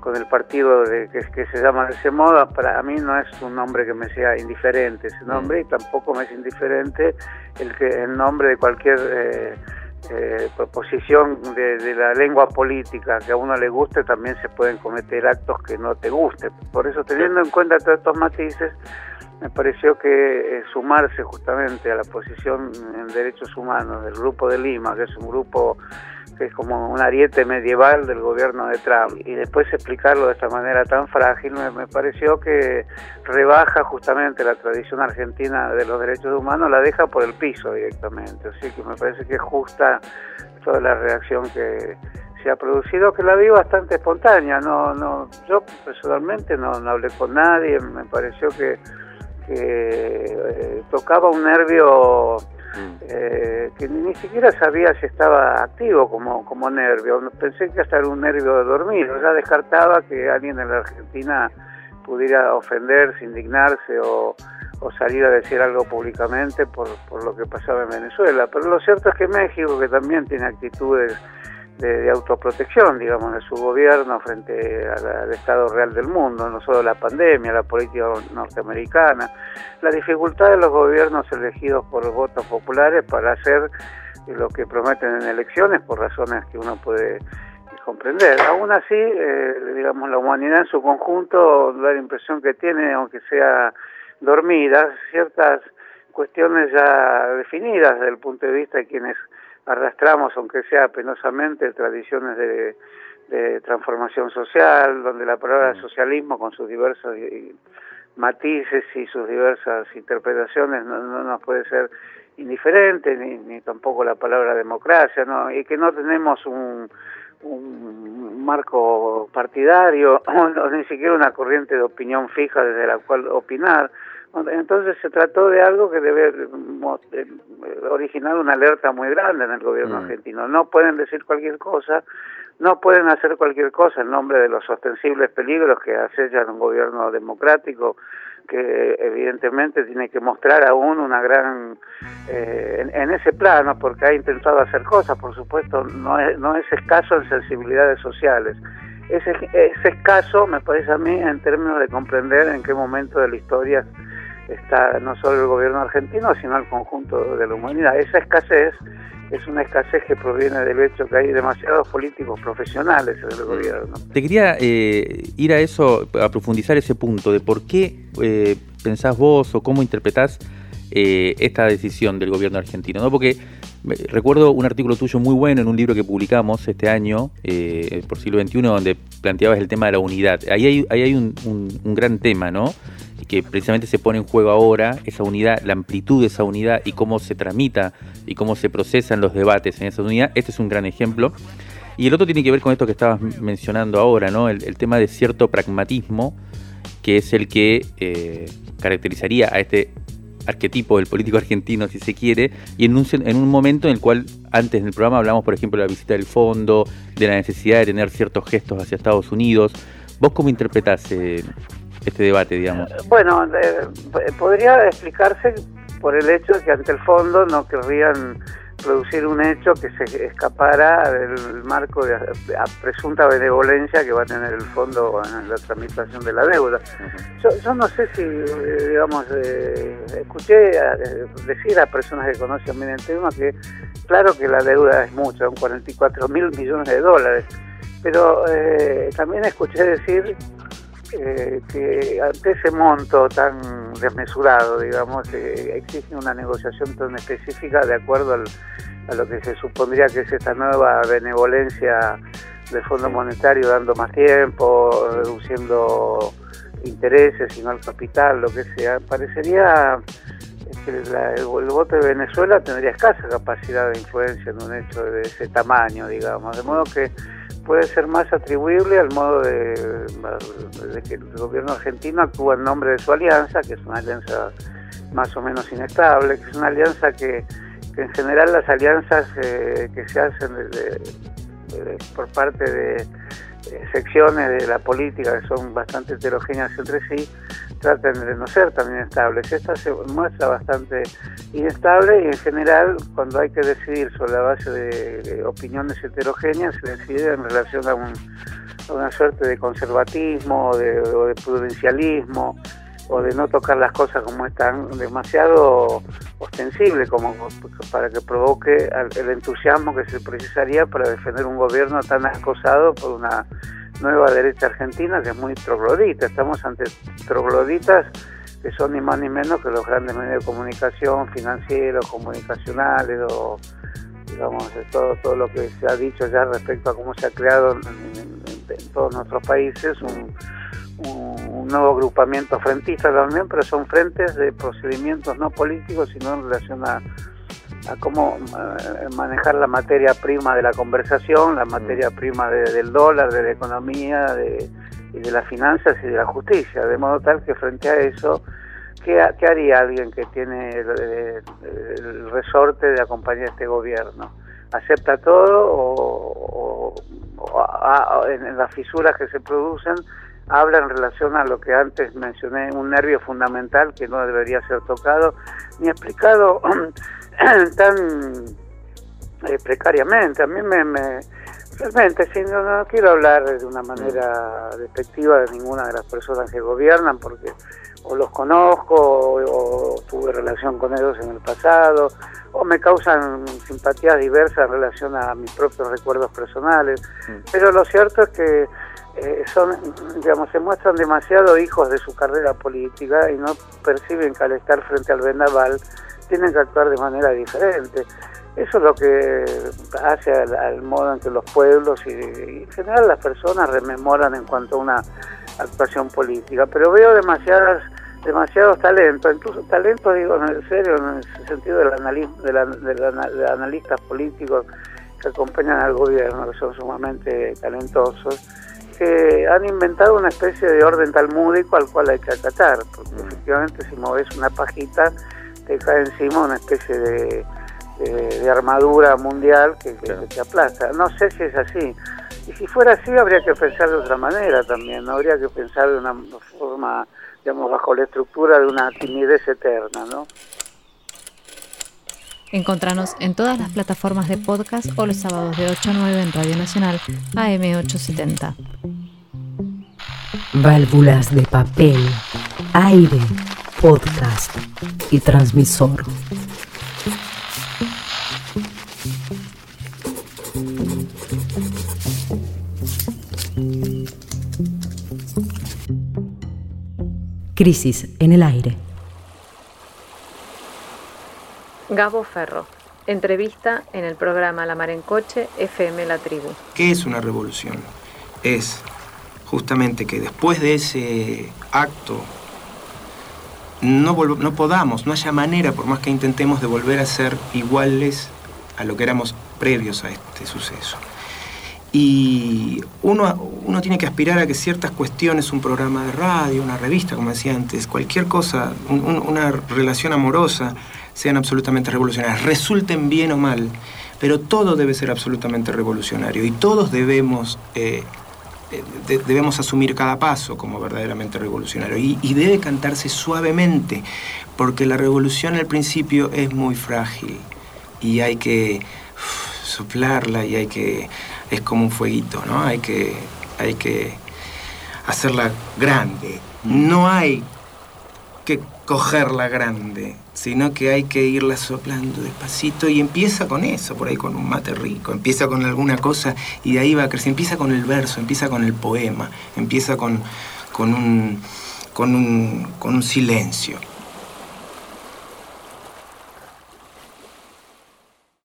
con el partido de, que, se llama de ese modo, para mí no es un nombre que me sea indiferente ese nombre y tampoco me es indiferente el que el nombre de cualquier eh, eh, posición de, la lengua política que a uno le guste también se pueden cometer actos que no te gusten. Por eso teniendo en cuenta todos estos matices, me pareció que eh, sumarse justamente a la posición en derechos humanos del Grupo de Lima, que es un grupo que es como un ariete medieval del gobierno de Trump, y después explicarlo de esta manera tan frágil, me, pareció que rebaja justamente la tradición argentina de los derechos humanos, la deja por el piso directamente, así que me parece que es justa toda la reacción que se ha producido, que la vi bastante espontánea, no, no, yo personalmente no, no hablé con nadie, me pareció que eh, tocaba un nervio. Eh, que ni siquiera sabía si estaba activo como, como nervio. Pensé que hasta era un nervio dormido. Ya descartaba que alguien en la Argentina pudiera ofenderse, indignarse o, salir a decir algo públicamente por lo que pasaba en Venezuela. Pero lo cierto es que México, que también tiene actitudes de, autoprotección, digamos, de su gobierno frente al estado real del mundo, no solo la pandemia, la política norteamericana, la dificultad de los gobiernos elegidos por votos populares para hacer lo que prometen en elecciones por razones que uno puede comprender. Aún así, eh, digamos, la humanidad en su conjunto da la impresión que tiene, aunque sea dormida, ciertas cuestiones ya definidas desde el punto de vista de quienes arrastramos, aunque sea penosamente, tradiciones de, transformación social, donde la palabra mm. socialismo con sus diversos matices y sus diversas interpretaciones no, nos puede ser indiferente, ni, ni, tampoco la palabra democracia, ¿no? y que no tenemos un, un marco partidario, <laughs> o ni siquiera una corriente de opinión fija desde la cual opinar, entonces se trató de algo que debe eh, originar una alerta muy grande en el gobierno mm. argentino. No pueden decir cualquier cosa, no pueden hacer cualquier cosa en nombre de los ostensibles peligros que acechan un gobierno democrático que evidentemente tiene que mostrar aún una gran eh, en, ese plano porque ha intentado hacer cosas por supuesto no es, no es escaso en sensibilidades sociales es, es escaso me parece a mí en términos de comprender en qué momento de la historia está no solo el gobierno argentino, sino el conjunto de la humanidad. Esa escasez es una escasez que proviene del hecho que hay demasiados políticos profesionales en el gobierno. Te quería eh, ir a eso, a profundizar ese punto de por qué eh, pensás vos o cómo interpretás eh, esta decisión del gobierno argentino, ¿no? Porque recuerdo un artículo tuyo muy bueno en un libro que publicamos este año, por siglo XXI, donde planteabas el tema de la unidad. Ahí hay, ahí hay un, un gran tema, ¿no? Que precisamente se pone en juego ahora, esa unidad, la amplitud de esa unidad y cómo se tramita y cómo se procesan los debates en esa unidad. Este es un gran ejemplo. Y el otro tiene que ver con esto que estabas mencionando ahora, ¿no? El, tema de cierto pragmatismo, que es el que eh, caracterizaría a este arquetipo del político argentino, si se quiere, y en un, en un momento en el cual antes del programa hablamos, por ejemplo, de la visita del fondo, de la necesidad de tener ciertos gestos hacia Estados Unidos. ¿Vos cómo interpretás eh, este debate, digamos? Bueno, eh, podría explicarse por el hecho de que ante el fondo no querrían producir un hecho que se escapara del marco de, presunta benevolencia que va a tener el fondo en la tramitación de la deuda. Yo, no sé si, eh, digamos, eh, escuché eh, decir a personas que conocen bien el tema que claro que la deuda es mucha, son 44 mil millones de dólares, pero también escuché decir eh, que ante ese monto tan desmesurado, digamos, eh, existe una negociación tan específica de acuerdo a lo que se supondría que es esta nueva benevolencia del Fondo Monetario dando más tiempo, reduciendo intereses y no el capital, lo que sea. Parecería que el, voto de Venezuela tendría escasa capacidad de influencia en un hecho de ese tamaño, digamos, de modo que puede ser más atribuible al modo de, que el gobierno argentino actúa en nombre de su alianza, que es una alianza más o menos inestable, que es una alianza que, en general las alianzas eh, que se hacen por parte de secciones de la política que son bastante heterogéneas entre sí, tratan de no ser tan inestables. Esta se muestra bastante inestable y en general cuando hay que decidir sobre la base de, opiniones heterogéneas se decide en relación a, una suerte de conservatismo de, o de prudencialismo o de no tocar las cosas como están demasiado ostensible como para que provoque el entusiasmo que se precisaría para defender un gobierno tan acosado por una nueva derecha argentina que es muy troglodita. Estamos ante trogloditas que son ni más ni menos que los grandes medios de comunicación, financieros, comunicacionales o digamos todo todo lo que se ha dicho ya respecto a cómo se ha creado en, todos nuestros países un, un, nuevo agrupamiento frentista también, pero son frentes de procedimientos no políticos, sino en relación a, cómo eh, manejar la materia prima de la conversación, la materia mm. prima del dólar, de la economía, de, y de las finanzas y de la justicia, de modo tal que frente a eso, ¿qué, haría alguien que tiene el, resorte de acompañar a este gobierno? ¿Acepta todo o, en las fisuras que se producen habla en relación a lo que antes mencioné, un nervio fundamental que no debería ser tocado ni explicado <clears throat> tan eh, precariamente. A mí me, realmente, si no, quiero hablar de una manera despectiva de ninguna de las personas que gobiernan, porque o los conozco o, tuve relación con ellos en el pasado, o me causan simpatías diversas en relación a mis propios recuerdos personales. Mm. Pero lo cierto es que eh, son, digamos, se muestran demasiado hijos de su carrera política y no perciben que al estar frente al vendaval tienen que actuar de manera diferente. Eso es lo que hace al, modo en que los pueblos y, en general las personas rememoran en cuanto a una actuación política. Pero veo demasiadas demasiados talentos, incluso talentos, digo, en serio, en el sentido del de, la, analistas políticos que acompañan al gobierno, que son sumamente talentosos que han inventado una especie de orden talmúdico al cual hay que acatar, porque mm. efectivamente si moves una pajita te cae encima una especie de, armadura mundial que, te aplasta. No sé si es así. Y si fuera así habría que pensar de otra manera también, ¿no? habría que pensar de una forma, digamos, bajo la estructura de una timidez eterna, ¿no? Encontranos en todas las plataformas de podcast o los sábados de 8 a 9 en Radio Nacional AM870. Válvulas de papel, aire, podcast y transmisor. Crisis en el aire. Gabo Ferro. Entrevista en el programa La Mar en Coche, FM La Tribu. ¿Qué es una revolución? Es justamente que después de ese acto no, no podamos, no haya manera, por más que intentemos, de volver a ser iguales a lo que éramos previos a este suceso. Y uno, uno tiene que aspirar a que ciertas cuestiones, un programa de radio, una revista, como decía antes, cualquier cosa, una relación amorosa, sean absolutamente revolucionarias, resulten bien o mal, pero todo debe ser absolutamente revolucionario y todos debemos, eh, eh, debemos asumir cada paso como verdaderamente revolucionario y, debe cantarse suavemente, porque la revolución al principio es muy frágil y hay que soplarla y hay que es como un fueguito, ¿no? Hay que, hay que hacerla grande. No hay que cogerla grande, sino que hay que irla soplando despacito y empieza con eso, por ahí con un mate rico, empieza con alguna cosa y de ahí va a crecer, empieza con el verso, empieza con el poema, empieza con, con, un, con, un, con un silencio.